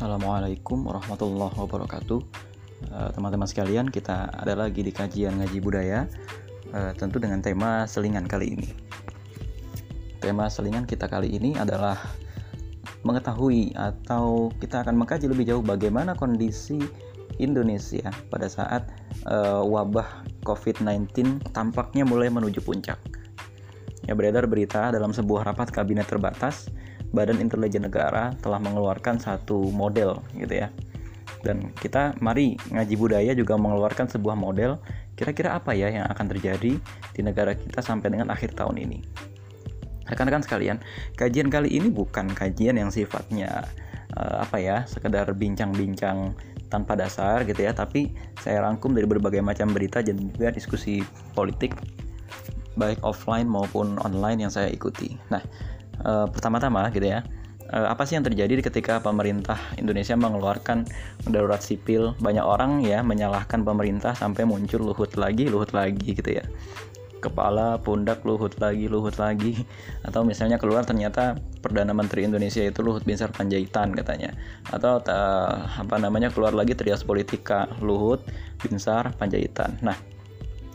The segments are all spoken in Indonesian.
Assalamualaikum warahmatullahi wabarakatuh. Eh, Teman-teman sekalian kita ada lagi di kajian ngaji budaya eh, Tentu dengan tema selingan kali ini. Tema selingan kita kali ini adalah Mengetahui atau kita akan mengkaji lebih jauh bagaimana kondisi Indonesia pada saat eh, wabah COVID-19 tampaknya mulai menuju puncak. Ya beredar berita dalam sebuah rapat kabinet terbatas Badan Intelijen Negara telah mengeluarkan satu model gitu ya. Dan kita mari ngaji budaya juga mengeluarkan sebuah model kira-kira apa ya yang akan terjadi di negara kita sampai dengan akhir tahun ini. Rekan-rekan sekalian, kajian kali ini bukan kajian yang sifatnya uh, apa ya, sekedar bincang-bincang tanpa dasar gitu ya, tapi saya rangkum dari berbagai macam berita dan juga diskusi politik baik offline maupun online yang saya ikuti. Nah, uh, pertama-tama gitu ya uh, apa sih yang terjadi ketika pemerintah Indonesia mengeluarkan darurat sipil? Banyak orang ya menyalahkan pemerintah sampai muncul luhut lagi luhut lagi gitu ya. Kepala pundak luhut lagi luhut lagi. Atau misalnya keluar ternyata perdana menteri Indonesia itu Luhut Binsar Panjaitan katanya. Atau uh, apa namanya keluar lagi trias politika Luhut Binsar Panjaitan. Nah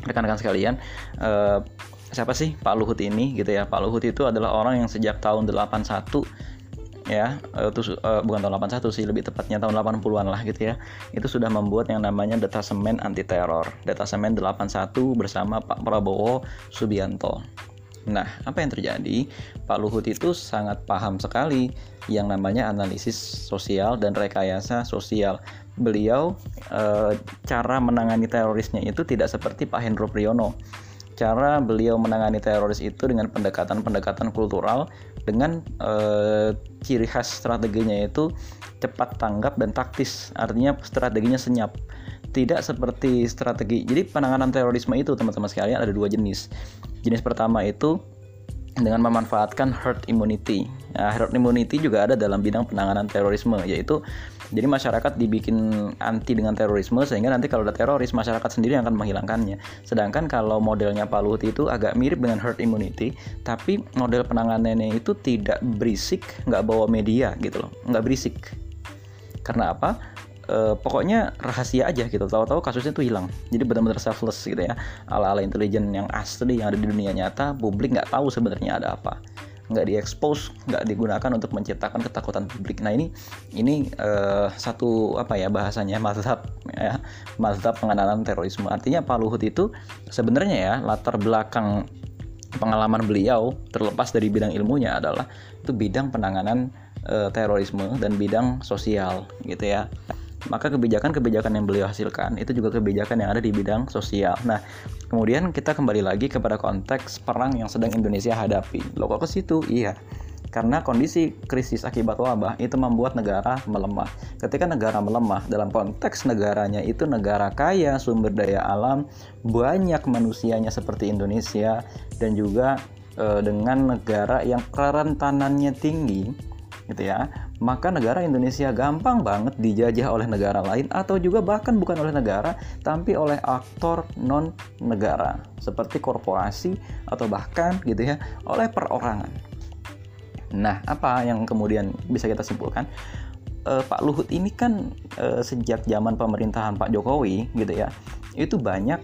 rekan-rekan sekalian uh, siapa sih? Pak Luhut ini gitu ya. Pak Luhut itu adalah orang yang sejak tahun 81 ya itu uh, bukan tahun 81 sih lebih tepatnya tahun 80-an lah gitu ya. Itu sudah membuat yang namanya detasemen anti teror detasemen 81 bersama Pak Prabowo Subianto. Nah, apa yang terjadi? Pak Luhut itu sangat paham sekali yang namanya analisis sosial dan rekayasa sosial. Beliau e, cara menangani terorisnya itu tidak seperti Pak Hendro Priyono cara beliau menangani teroris itu dengan pendekatan-pendekatan kultural dengan uh, ciri khas strateginya itu cepat tanggap dan taktis. Artinya strateginya senyap. Tidak seperti strategi jadi penanganan terorisme itu teman-teman sekalian ada dua jenis. Jenis pertama itu dengan memanfaatkan herd immunity. Nah, herd immunity juga ada dalam bidang penanganan terorisme, yaitu jadi masyarakat dibikin anti dengan terorisme sehingga nanti kalau ada teroris masyarakat sendiri yang akan menghilangkannya. Sedangkan kalau modelnya Pak Luhut itu agak mirip dengan herd immunity, tapi model penanganannya itu tidak berisik, nggak bawa media gitu loh, nggak berisik. Karena apa? e, pokoknya rahasia aja gitu tahu-tahu kasusnya tuh hilang jadi benar-benar selfless gitu ya ala-ala intelijen yang asli yang ada di dunia nyata publik nggak tahu sebenarnya ada apa nggak diekspos nggak digunakan untuk menciptakan ketakutan publik. Nah ini ini uh, satu apa ya bahasanya mazhab ya mazhab pengenalan terorisme. Artinya Pak Luhut itu sebenarnya ya latar belakang pengalaman beliau terlepas dari bidang ilmunya adalah itu bidang penanganan uh, terorisme dan bidang sosial gitu ya maka kebijakan-kebijakan yang beliau hasilkan itu juga kebijakan yang ada di bidang sosial. Nah, kemudian kita kembali lagi kepada konteks perang yang sedang Indonesia hadapi. Loh kok ke situ? Iya. Karena kondisi krisis akibat wabah itu membuat negara melemah. Ketika negara melemah, dalam konteks negaranya itu negara kaya sumber daya alam, banyak manusianya seperti Indonesia, dan juga e, dengan negara yang kerentanannya tinggi, gitu ya maka negara Indonesia gampang banget dijajah oleh negara lain atau juga bahkan bukan oleh negara tapi oleh aktor non negara seperti korporasi atau bahkan gitu ya oleh perorangan. Nah, apa yang kemudian bisa kita simpulkan? E, Pak Luhut ini kan e, sejak zaman pemerintahan Pak Jokowi gitu ya, itu banyak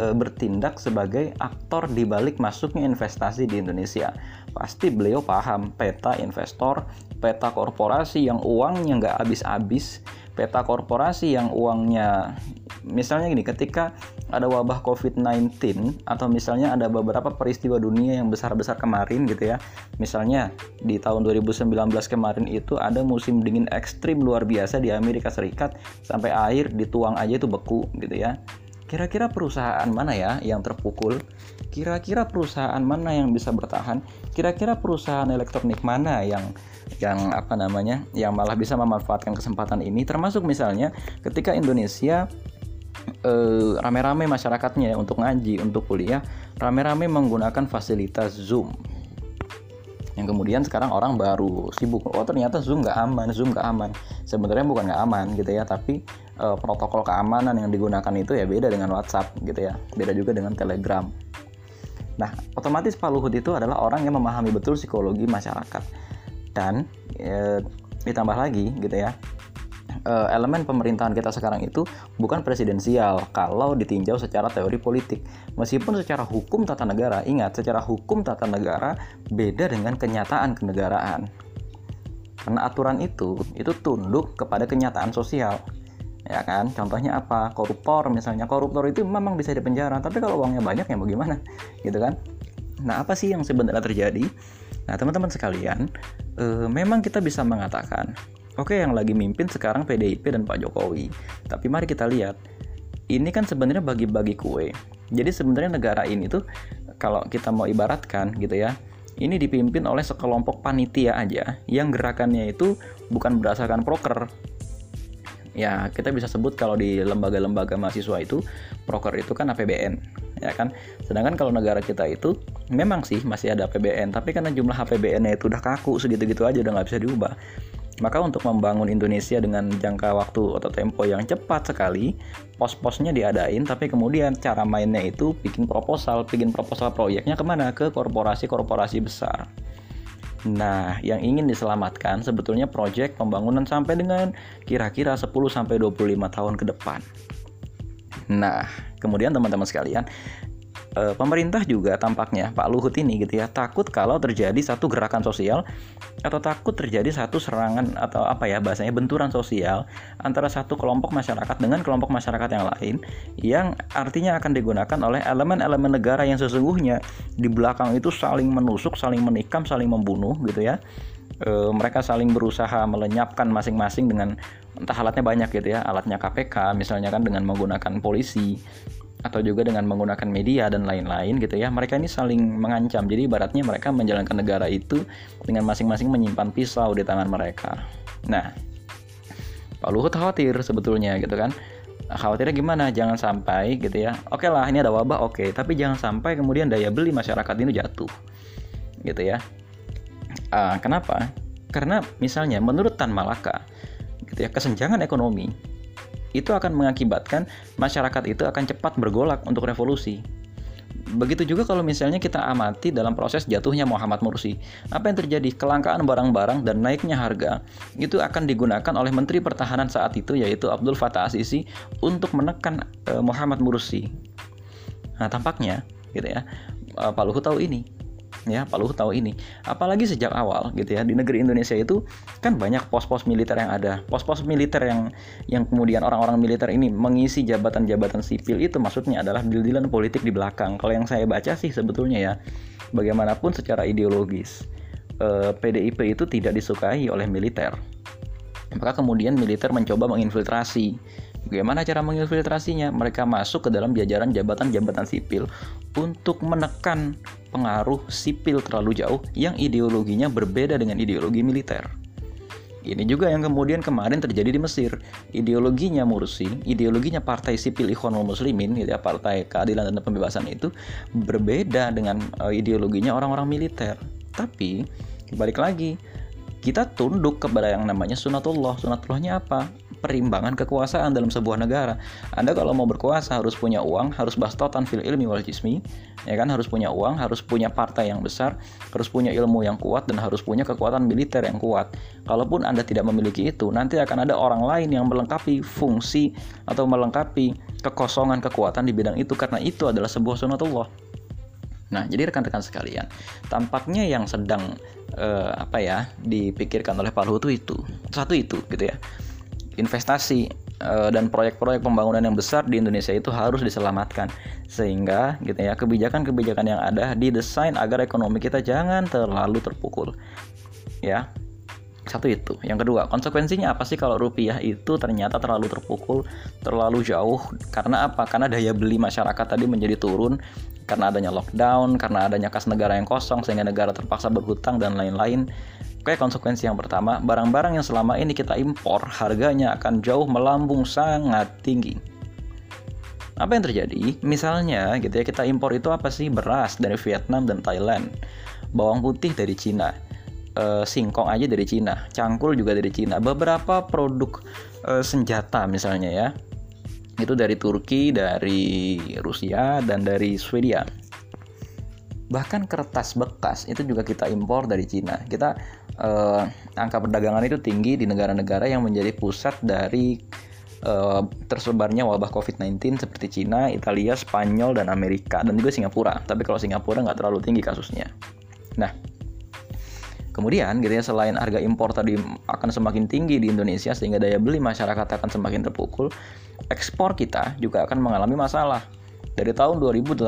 e, bertindak sebagai aktor di balik masuknya investasi di Indonesia. Pasti beliau paham peta investor, peta korporasi yang uangnya nggak habis-habis, peta korporasi yang uangnya misalnya gini, ketika ada wabah COVID-19 atau misalnya ada beberapa peristiwa dunia yang besar-besar kemarin gitu ya. Misalnya di tahun 2019 kemarin itu ada musim dingin ekstrim luar biasa di Amerika Serikat sampai air dituang aja itu beku gitu ya Kira-kira perusahaan mana ya yang terpukul? Kira-kira perusahaan mana yang bisa bertahan? Kira-kira perusahaan elektronik mana yang yang apa namanya? yang malah bisa memanfaatkan kesempatan ini termasuk misalnya ketika Indonesia eh, rame-rame masyarakatnya ya, untuk ngaji, untuk kuliah, rame-rame menggunakan fasilitas Zoom yang kemudian sekarang orang baru sibuk. Oh ternyata zoom nggak aman zoom nggak aman. Sebenarnya bukan nggak aman gitu ya tapi uh, protokol keamanan yang digunakan itu ya beda dengan WhatsApp gitu ya. Beda juga dengan Telegram. Nah otomatis Pak Luhut itu adalah orang yang memahami betul psikologi masyarakat. Dan e, ditambah lagi gitu ya uh, elemen pemerintahan kita sekarang itu bukan presidensial kalau ditinjau secara teori politik. Meskipun secara hukum tata negara, ingat secara hukum tata negara beda dengan kenyataan kenegaraan. Karena aturan itu itu tunduk kepada kenyataan sosial. Ya kan? Contohnya apa? Koruptor misalnya. Koruptor itu memang bisa dipenjara, tapi kalau uangnya banyak ya bagaimana? Gitu kan? Nah, apa sih yang sebenarnya terjadi? Nah, teman-teman sekalian, eh, memang kita bisa mengatakan Oke, yang lagi mimpin sekarang PDIP dan Pak Jokowi. Tapi mari kita lihat, ini kan sebenarnya bagi-bagi kue. Jadi sebenarnya negara ini tuh kalau kita mau ibaratkan gitu ya, ini dipimpin oleh sekelompok panitia aja yang gerakannya itu bukan berdasarkan proker. Ya, kita bisa sebut kalau di lembaga-lembaga mahasiswa itu proker itu kan APBN, ya kan. Sedangkan kalau negara kita itu memang sih masih ada APBN, tapi karena jumlah APBN-nya itu udah kaku segitu-gitu aja udah nggak bisa diubah. Maka untuk membangun Indonesia dengan jangka waktu atau tempo yang cepat sekali, pos-posnya diadain, tapi kemudian cara mainnya itu bikin proposal, bikin proposal proyeknya ke mana? Ke korporasi-korporasi besar. Nah, yang ingin diselamatkan sebetulnya proyek pembangunan sampai dengan kira-kira 10 sampai 25 tahun ke depan. Nah, kemudian teman-teman sekalian, e, pemerintah juga tampaknya Pak Luhut ini gitu ya takut kalau terjadi satu gerakan sosial atau takut terjadi satu serangan atau apa ya bahasanya benturan sosial antara satu kelompok masyarakat dengan kelompok masyarakat yang lain yang artinya akan digunakan oleh elemen-elemen negara yang sesungguhnya di belakang itu saling menusuk, saling menikam, saling membunuh gitu ya. E, mereka saling berusaha melenyapkan masing-masing dengan entah alatnya banyak gitu ya, alatnya KPK misalnya kan dengan menggunakan polisi atau juga dengan menggunakan media dan lain-lain gitu ya. Mereka ini saling mengancam. Jadi ibaratnya mereka menjalankan negara itu dengan masing-masing menyimpan pisau di tangan mereka. Nah Pak Luhut khawatir sebetulnya gitu kan. Khawatirnya gimana? Jangan sampai gitu ya. Oke lah ini ada wabah oke. Tapi jangan sampai kemudian daya beli masyarakat ini jatuh gitu ya. Uh, kenapa? Karena misalnya menurut Tan Malaka gitu ya kesenjangan ekonomi itu akan mengakibatkan masyarakat itu akan cepat bergolak untuk revolusi. Begitu juga kalau misalnya kita amati dalam proses jatuhnya Muhammad Mursi. Apa yang terjadi? Kelangkaan barang-barang dan naiknya harga itu akan digunakan oleh Menteri Pertahanan saat itu yaitu Abdul Fattah Asisi untuk menekan uh, Muhammad Mursi. Nah, tampaknya gitu ya. Uh, Pak Luhut tahu ini ya Pak Luhut tahu ini. Apalagi sejak awal gitu ya di negeri Indonesia itu kan banyak pos-pos militer yang ada. Pos-pos militer yang yang kemudian orang-orang militer ini mengisi jabatan-jabatan sipil itu maksudnya adalah deal-dealan politik di belakang. Kalau yang saya baca sih sebetulnya ya bagaimanapun secara ideologis eh, PDIP itu tidak disukai oleh militer. Maka kemudian militer mencoba menginfiltrasi. Bagaimana cara menginfiltrasinya? Mereka masuk ke dalam jajaran jabatan-jabatan sipil untuk menekan pengaruh sipil terlalu jauh yang ideologinya berbeda dengan ideologi militer. Ini juga yang kemudian kemarin terjadi di Mesir. Ideologinya Mursi, ideologinya Partai Sipil Ikhwanul Muslimin, gitu ya, Partai Keadilan dan Pembebasan itu berbeda dengan uh, ideologinya orang-orang militer. Tapi balik lagi, kita tunduk kepada yang namanya sunatullah. Sunatullahnya apa? Perimbangan kekuasaan dalam sebuah negara. Anda kalau mau berkuasa harus punya uang, harus bastotan fil ilmi wal jismi, ya kan harus punya uang, harus punya partai yang besar, harus punya ilmu yang kuat dan harus punya kekuatan militer yang kuat. Kalaupun Anda tidak memiliki itu, nanti akan ada orang lain yang melengkapi fungsi atau melengkapi kekosongan kekuatan di bidang itu karena itu adalah sebuah sunatullah. Nah, jadi rekan-rekan sekalian, tampaknya yang sedang uh, apa ya dipikirkan oleh Pak Luhut itu satu itu gitu ya investasi uh, dan proyek-proyek pembangunan yang besar di Indonesia itu harus diselamatkan. Sehingga gitu ya kebijakan-kebijakan yang ada didesain agar ekonomi kita jangan terlalu terpukul. Ya satu itu. Yang kedua konsekuensinya apa sih kalau rupiah itu ternyata terlalu terpukul terlalu jauh? Karena apa? Karena daya beli masyarakat tadi menjadi turun karena adanya lockdown karena adanya kas negara yang kosong sehingga negara terpaksa berhutang dan lain-lain Oke, konsekuensi yang pertama, barang-barang yang selama ini kita impor harganya akan jauh melambung sangat tinggi. Apa yang terjadi? Misalnya, gitu ya, kita impor itu apa sih? Beras dari Vietnam dan Thailand, bawang putih dari Cina, e, singkong aja dari Cina, cangkul juga dari Cina, beberapa produk e, senjata misalnya ya, itu dari Turki, dari Rusia, dan dari Swedia bahkan kertas bekas itu juga kita impor dari Cina kita uh, angka perdagangan itu tinggi di negara-negara yang menjadi pusat dari uh, tersebarnya wabah COVID-19 seperti Cina, Italia, Spanyol, dan Amerika, dan juga Singapura. Tapi kalau Singapura nggak terlalu tinggi kasusnya. Nah, Kemudian gitu ya selain harga impor tadi akan semakin tinggi di Indonesia sehingga daya beli masyarakat akan semakin terpukul, ekspor kita juga akan mengalami masalah. Dari tahun 2018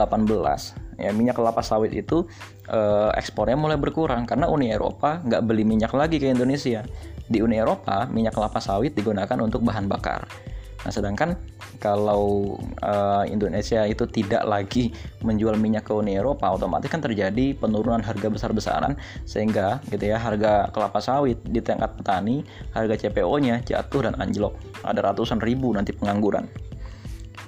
ya minyak kelapa sawit itu eh, ekspornya mulai berkurang karena Uni Eropa nggak beli minyak lagi ke Indonesia. Di Uni Eropa minyak kelapa sawit digunakan untuk bahan bakar. Nah, sedangkan kalau uh, Indonesia itu tidak lagi menjual minyak ke Uni Eropa, otomatis kan terjadi penurunan harga besar-besaran sehingga gitu ya harga kelapa sawit di tingkat petani, harga CPO-nya jatuh dan anjlok. Ada ratusan ribu nanti pengangguran.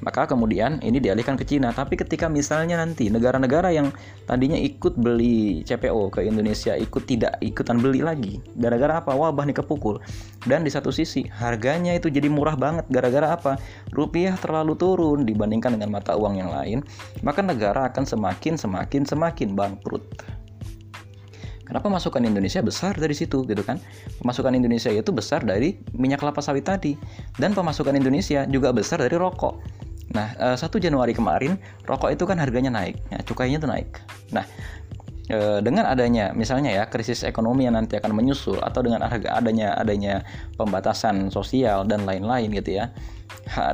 Maka kemudian ini dialihkan ke Cina. Tapi ketika misalnya nanti negara-negara yang tadinya ikut beli CPO ke Indonesia ikut tidak ikutan beli lagi. Gara-gara apa? Wabah nih kepukul. Dan di satu sisi harganya itu jadi murah banget. Gara-gara apa? Rupiah terlalu turun dibandingkan dengan mata uang yang lain. Maka negara akan semakin semakin semakin bangkrut. Kenapa masukan Indonesia besar dari situ gitu kan? Pemasukan Indonesia itu besar dari minyak kelapa sawit tadi dan pemasukan Indonesia juga besar dari rokok. Nah, eh, 1 Januari kemarin rokok itu kan harganya naik, ya, cukainya itu naik. Nah, uh, dengan adanya misalnya ya krisis ekonomi yang nanti akan menyusul atau dengan adanya adanya pembatasan sosial dan lain-lain gitu ya.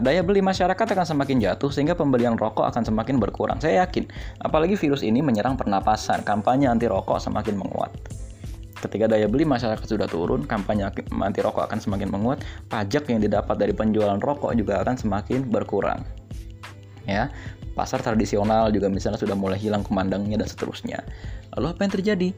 Daya beli masyarakat akan semakin jatuh sehingga pembelian rokok akan semakin berkurang. Saya yakin, apalagi virus ini menyerang pernapasan, kampanye anti rokok semakin menguat ketika daya beli masyarakat sudah turun, kampanye anti rokok akan semakin menguat, pajak yang didapat dari penjualan rokok juga akan semakin berkurang ya. Pasar tradisional juga misalnya sudah mulai hilang kemandangnya dan seterusnya. Lalu apa yang terjadi?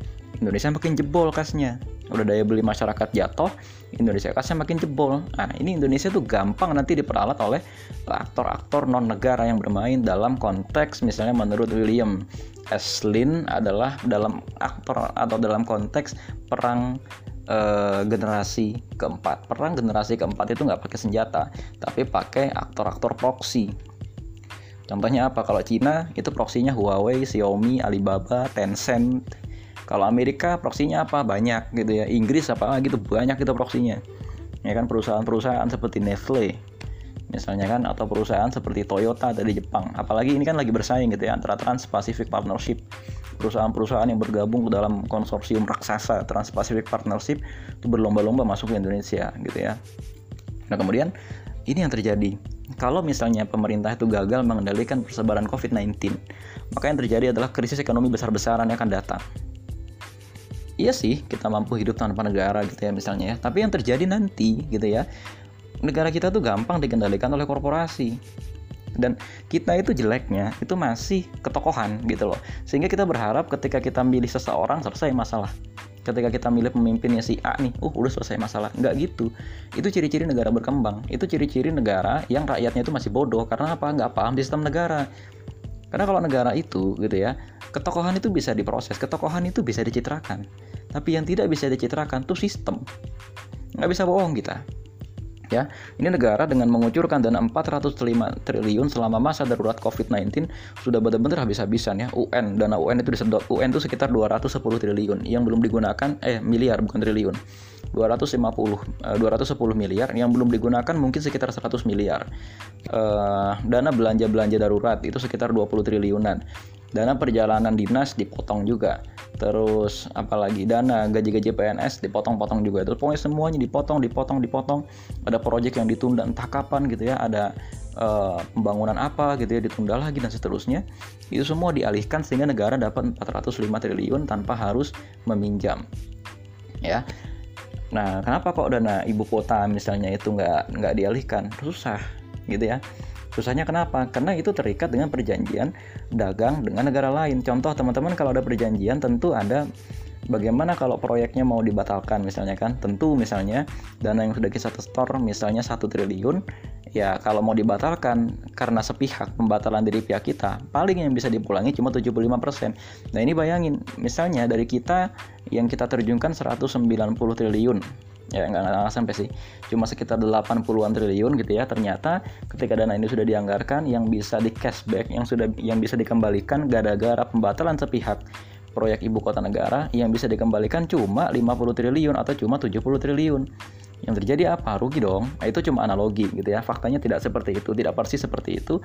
Indonesia makin jebol kasnya udah daya beli masyarakat jatuh Indonesia kasnya makin jebol. Nah ini Indonesia tuh gampang nanti diperalat oleh aktor-aktor non negara yang bermain dalam konteks misalnya menurut William Eslin adalah dalam aktor atau dalam konteks perang uh, generasi keempat. Perang generasi keempat itu nggak pakai senjata tapi pakai aktor-aktor proxy Contohnya apa? Kalau Cina itu proksinya Huawei, Xiaomi, Alibaba, Tencent. Kalau Amerika proksinya apa? Banyak gitu ya. Inggris apa gitu banyak itu proksinya. Ya kan perusahaan-perusahaan seperti Nestle misalnya kan atau perusahaan seperti Toyota dari Jepang. Apalagi ini kan lagi bersaing gitu ya antara Trans-Pacific Partnership perusahaan-perusahaan yang bergabung dalam konsorsium raksasa Trans-Pacific Partnership itu berlomba-lomba masuk ke Indonesia gitu ya. Nah, kemudian ini yang terjadi kalau misalnya pemerintah itu gagal mengendalikan persebaran COVID-19, maka yang terjadi adalah krisis ekonomi besar-besaran yang akan datang. Iya sih, kita mampu hidup tanpa negara gitu ya misalnya ya. Tapi yang terjadi nanti gitu ya, negara kita tuh gampang dikendalikan oleh korporasi. Dan kita itu jeleknya itu masih ketokohan gitu loh. Sehingga kita berharap ketika kita milih seseorang selesai masalah ketika kita milih pemimpinnya si A nih, uh udah selesai masalah. Nggak gitu. Itu ciri-ciri negara berkembang. Itu ciri-ciri negara yang rakyatnya itu masih bodoh. Karena apa? Nggak paham sistem negara. Karena kalau negara itu gitu ya, ketokohan itu bisa diproses, ketokohan itu bisa dicitrakan. Tapi yang tidak bisa dicitrakan tuh sistem. Nggak bisa bohong kita ya ini negara dengan mengucurkan dana 405 triliun selama masa darurat COVID-19 sudah benar-benar habis-habisan ya. UN dana UN itu disedot. UN itu sekitar 210 triliun. Yang belum digunakan eh miliar bukan triliun. 250 eh, 210 miliar. Yang belum digunakan mungkin sekitar 100 miliar. Eh, dana belanja-belanja darurat itu sekitar 20 triliunan dana perjalanan dinas dipotong juga. Terus apalagi dana gaji-gaji PNS dipotong-potong juga. Terus pokoknya semuanya dipotong dipotong dipotong. Ada proyek yang ditunda entah kapan gitu ya. Ada uh, pembangunan apa gitu ya ditunda lagi dan seterusnya. Itu semua dialihkan sehingga negara dapat 405 triliun tanpa harus meminjam. Ya. Nah kenapa kok dana ibu kota misalnya itu nggak nggak dialihkan? Susah gitu ya Susahnya kenapa? Karena itu terikat dengan perjanjian dagang dengan negara lain. Contoh teman-teman kalau ada perjanjian tentu ada bagaimana kalau proyeknya mau dibatalkan misalnya kan tentu misalnya dana yang sudah kita store misalnya satu triliun ya kalau mau dibatalkan karena sepihak pembatalan dari pihak kita paling yang bisa dipulangi cuma 75% nah ini bayangin misalnya dari kita yang kita terjunkan 190 triliun ya nggak, nggak sampai sih cuma sekitar 80-an triliun gitu ya ternyata ketika dana ini sudah dianggarkan yang bisa di cashback yang sudah yang bisa dikembalikan gara-gara pembatalan sepihak proyek ibu kota negara yang bisa dikembalikan cuma 50 triliun atau cuma 70 triliun. Yang terjadi apa? Rugi dong. Nah, itu cuma analogi gitu ya. Faktanya tidak seperti itu, tidak persis seperti itu.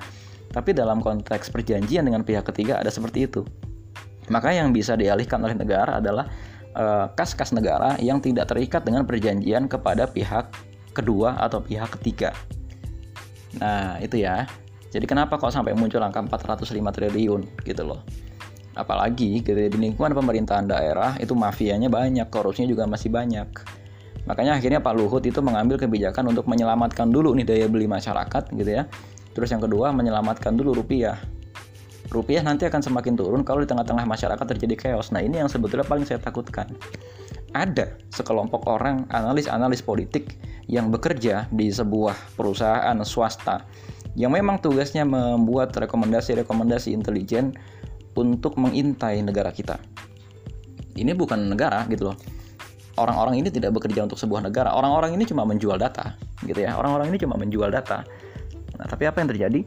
Tapi dalam konteks perjanjian dengan pihak ketiga ada seperti itu. Maka yang bisa dialihkan oleh negara adalah kas-kas uh, negara yang tidak terikat dengan perjanjian kepada pihak kedua atau pihak ketiga. Nah, itu ya. Jadi kenapa kok sampai muncul angka 405 triliun gitu loh. Apalagi gitu ya, di lingkungan pemerintahan daerah itu mafianya banyak, korupsinya juga masih banyak. Makanya akhirnya Pak Luhut itu mengambil kebijakan untuk menyelamatkan dulu nih daya beli masyarakat gitu ya. Terus yang kedua menyelamatkan dulu rupiah. Rupiah nanti akan semakin turun kalau di tengah-tengah masyarakat terjadi chaos. Nah ini yang sebetulnya paling saya takutkan. Ada sekelompok orang analis-analis politik yang bekerja di sebuah perusahaan swasta yang memang tugasnya membuat rekomendasi-rekomendasi intelijen untuk mengintai negara kita. Ini bukan negara gitu loh. Orang-orang ini tidak bekerja untuk sebuah negara. Orang-orang ini cuma menjual data, gitu ya. Orang-orang ini cuma menjual data. Nah, tapi apa yang terjadi?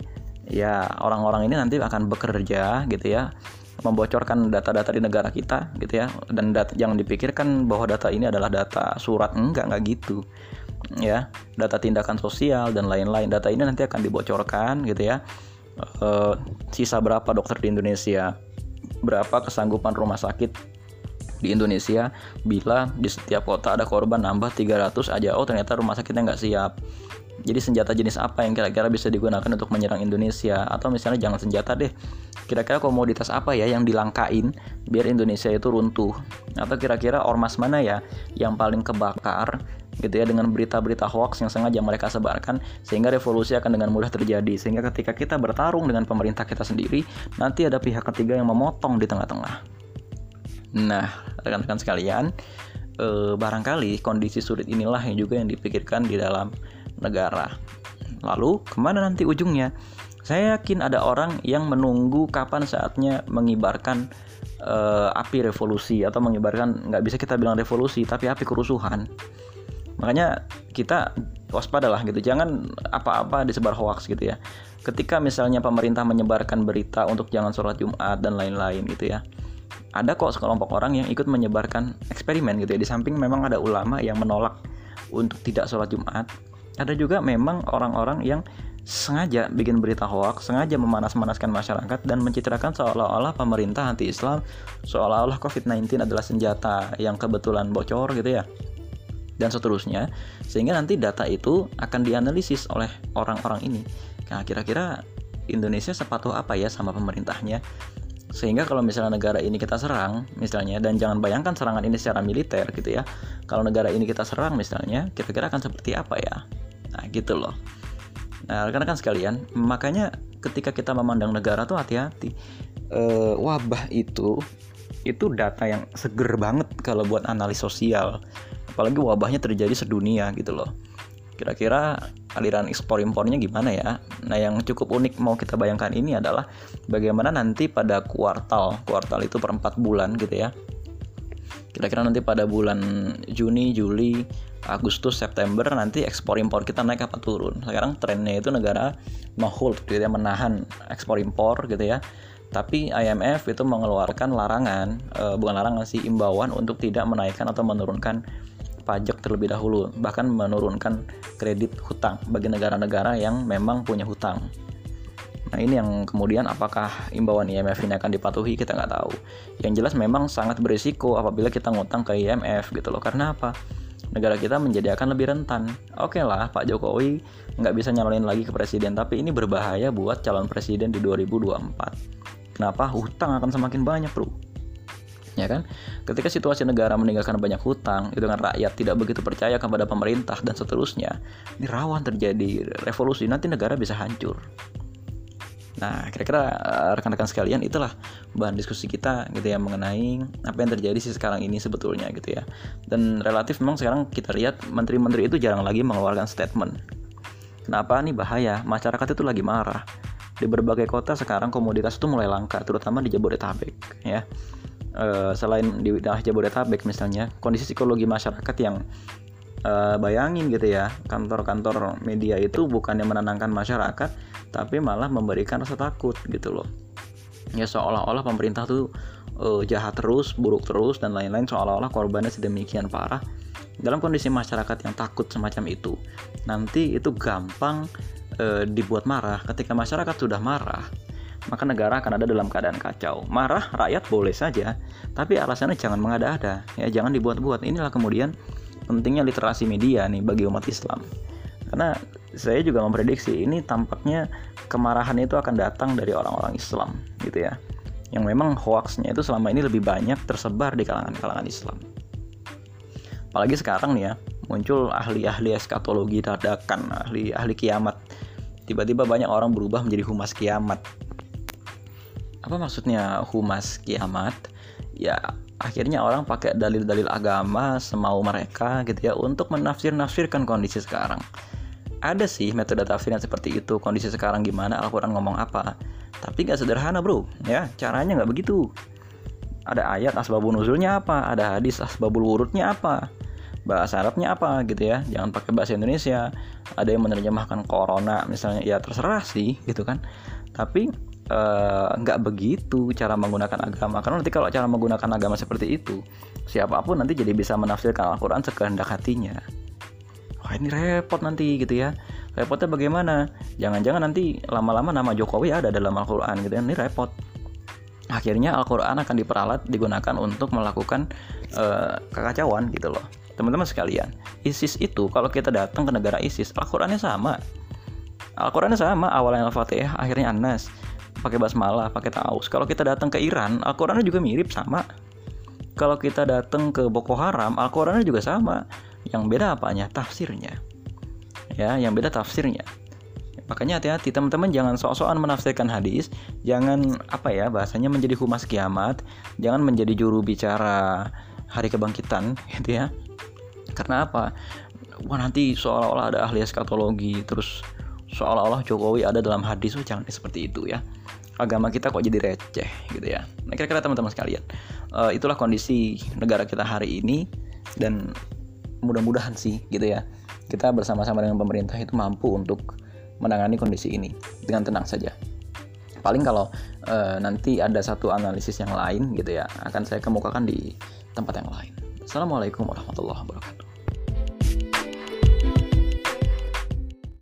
Ya, orang-orang ini nanti akan bekerja, gitu ya, membocorkan data-data di negara kita, gitu ya. Dan data, jangan dipikirkan bahwa data ini adalah data surat, enggak, enggak gitu. Ya data tindakan sosial dan lain-lain. Data ini nanti akan dibocorkan gitu ya. E, sisa berapa dokter di Indonesia? Berapa kesanggupan rumah sakit di Indonesia? Bila di setiap kota ada korban nambah 300 aja oh ternyata rumah sakitnya nggak siap jadi senjata jenis apa yang kira-kira bisa digunakan untuk menyerang Indonesia? Atau misalnya jangan senjata deh. Kira-kira komoditas apa ya yang dilangkain biar Indonesia itu runtuh? Atau kira-kira ormas mana ya yang paling kebakar gitu ya dengan berita-berita hoax yang sengaja mereka sebarkan sehingga revolusi akan dengan mudah terjadi? Sehingga ketika kita bertarung dengan pemerintah kita sendiri nanti ada pihak ketiga yang memotong di tengah-tengah. Nah rekan-rekan sekalian eh, barangkali kondisi sulit inilah yang juga yang dipikirkan di dalam negara. Lalu ke mana nanti ujungnya? Saya yakin ada orang yang menunggu kapan saatnya mengibarkan uh, api revolusi atau mengibarkan nggak bisa kita bilang revolusi tapi api kerusuhan. Makanya kita waspadalah gitu jangan apa-apa disebar hoax gitu ya. Ketika misalnya pemerintah menyebarkan berita untuk jangan sholat Jumat dan lain-lain gitu ya ada kok sekelompok orang yang ikut menyebarkan eksperimen gitu ya. Di samping memang ada ulama yang menolak untuk tidak sholat Jumat ada juga memang orang-orang yang sengaja bikin berita hoax, sengaja memanas-manaskan masyarakat dan mencitrakan seolah-olah pemerintah anti-Islam, seolah-olah COVID-19 adalah senjata yang kebetulan bocor gitu ya dan seterusnya sehingga nanti data itu akan dianalisis oleh orang-orang ini. Nah kira-kira Indonesia sepatuh apa ya sama pemerintahnya sehingga kalau misalnya negara ini kita serang misalnya dan jangan bayangkan serangan ini secara militer gitu ya. Kalau negara ini kita serang misalnya kira-kira akan seperti apa ya? Nah gitu loh. Nah rekan-rekan sekalian makanya ketika kita memandang negara tuh hati-hati. E, wabah itu itu data yang seger banget kalau buat analis sosial. Apalagi wabahnya terjadi sedunia gitu loh kira-kira aliran ekspor impornya gimana ya? Nah yang cukup unik mau kita bayangkan ini adalah bagaimana nanti pada kuartal kuartal itu per 4 bulan gitu ya. Kira-kira nanti pada bulan Juni Juli Agustus September nanti ekspor impor kita naik apa turun? Sekarang trennya itu negara mau gitu ya menahan ekspor impor gitu ya. Tapi IMF itu mengeluarkan larangan uh, bukan larangan sih imbauan untuk tidak menaikkan atau menurunkan pajak terlebih dahulu, bahkan menurunkan kredit hutang bagi negara-negara yang memang punya hutang. Nah ini yang kemudian apakah imbauan IMF ini akan dipatuhi kita nggak tahu. Yang jelas memang sangat berisiko apabila kita ngutang ke IMF gitu loh. Karena apa? Negara kita menjadi akan lebih rentan. Oke lah Pak Jokowi nggak bisa nyalonin lagi ke presiden, tapi ini berbahaya buat calon presiden di 2024. Kenapa? Hutang akan semakin banyak bro ya kan ketika situasi negara meninggalkan banyak hutang itu dengan rakyat tidak begitu percaya kepada pemerintah dan seterusnya ini rawan terjadi revolusi nanti negara bisa hancur Nah, kira-kira eh, rekan-rekan sekalian itulah bahan diskusi kita gitu ya mengenai apa yang terjadi sih sekarang ini sebetulnya gitu ya. Dan relatif memang sekarang kita lihat menteri-menteri itu jarang lagi mengeluarkan statement. Kenapa nih bahaya? Masyarakat itu lagi marah. Di berbagai kota sekarang komoditas itu mulai langka, terutama di Jabodetabek ya uh, selain di wilayah Jabodetabek misalnya kondisi psikologi masyarakat yang uh, bayangin gitu ya kantor-kantor media itu bukannya menenangkan masyarakat tapi malah memberikan rasa takut gitu loh. Ya seolah-olah pemerintah tuh uh, jahat terus buruk terus dan lain-lain seolah-olah korbannya sedemikian parah. Dalam kondisi masyarakat yang takut semacam itu nanti itu gampang uh, dibuat marah. Ketika masyarakat sudah marah maka negara akan ada dalam keadaan kacau. Marah rakyat boleh saja, tapi alasannya jangan mengada-ada, ya jangan dibuat-buat. Inilah kemudian pentingnya literasi media nih bagi umat Islam. Karena saya juga memprediksi ini tampaknya kemarahan itu akan datang dari orang-orang Islam gitu ya yang memang hoaxnya itu selama ini lebih banyak tersebar di kalangan-kalangan Islam apalagi sekarang nih ya muncul ahli-ahli eskatologi dadakan ahli-ahli kiamat tiba-tiba banyak orang berubah menjadi humas kiamat apa maksudnya humas kiamat? Ya akhirnya orang pakai dalil-dalil agama semau mereka gitu ya untuk menafsir-nafsirkan kondisi sekarang. Ada sih metode tafsir yang seperti itu kondisi sekarang gimana Al-Quran ngomong apa. Tapi nggak sederhana bro. Ya caranya nggak begitu. Ada ayat asbabun nuzulnya apa? Ada hadis asbabul wurudnya apa? Bahasa Arabnya apa gitu ya? Jangan pakai bahasa Indonesia. Ada yang menerjemahkan corona misalnya. Ya terserah sih gitu kan. Tapi eh, nggak uh, begitu cara menggunakan agama. Karena nanti kalau cara menggunakan agama seperti itu siapa pun nanti jadi bisa menafsirkan Al-Quran sekehendak hatinya. Wah ini repot nanti gitu ya. Repotnya bagaimana? Jangan-jangan nanti lama-lama nama Jokowi ada dalam Al-Quran gitu ya. Ini repot. Akhirnya Al-Quran akan diperalat digunakan untuk melakukan uh, kekacauan gitu loh. Teman-teman sekalian ISIS itu kalau kita datang ke negara ISIS Al-Qurannya sama. Al-Qurannya sama awalnya Al-Fatihah akhirnya Anas pakai basmalah pakai taus kalau kita datang ke Iran Al-Qurannya juga mirip sama kalau kita datang ke Boko Haram Al-Qurannya juga sama yang beda apanya? Tafsirnya. Ya, yang beda tafsirnya. Makanya hati-hati teman-teman jangan sok-sokan menafsirkan hadis, jangan apa ya bahasanya menjadi humas kiamat, jangan menjadi juru bicara hari kebangkitan gitu ya. Karena apa? Wah nanti seolah-olah ada ahli eskatologi, terus seolah-olah Jokowi ada dalam hadis, oh, jangan seperti itu ya. Agama kita kok jadi receh gitu ya. Nah kira-kira teman-teman sekalian, uh, itulah kondisi negara kita hari ini dan mudah-mudahan sih gitu ya kita bersama-sama dengan pemerintah itu mampu untuk menangani kondisi ini dengan tenang saja. Paling kalau e, nanti ada satu analisis yang lain gitu ya akan saya kemukakan di tempat yang lain. Assalamualaikum warahmatullahi wabarakatuh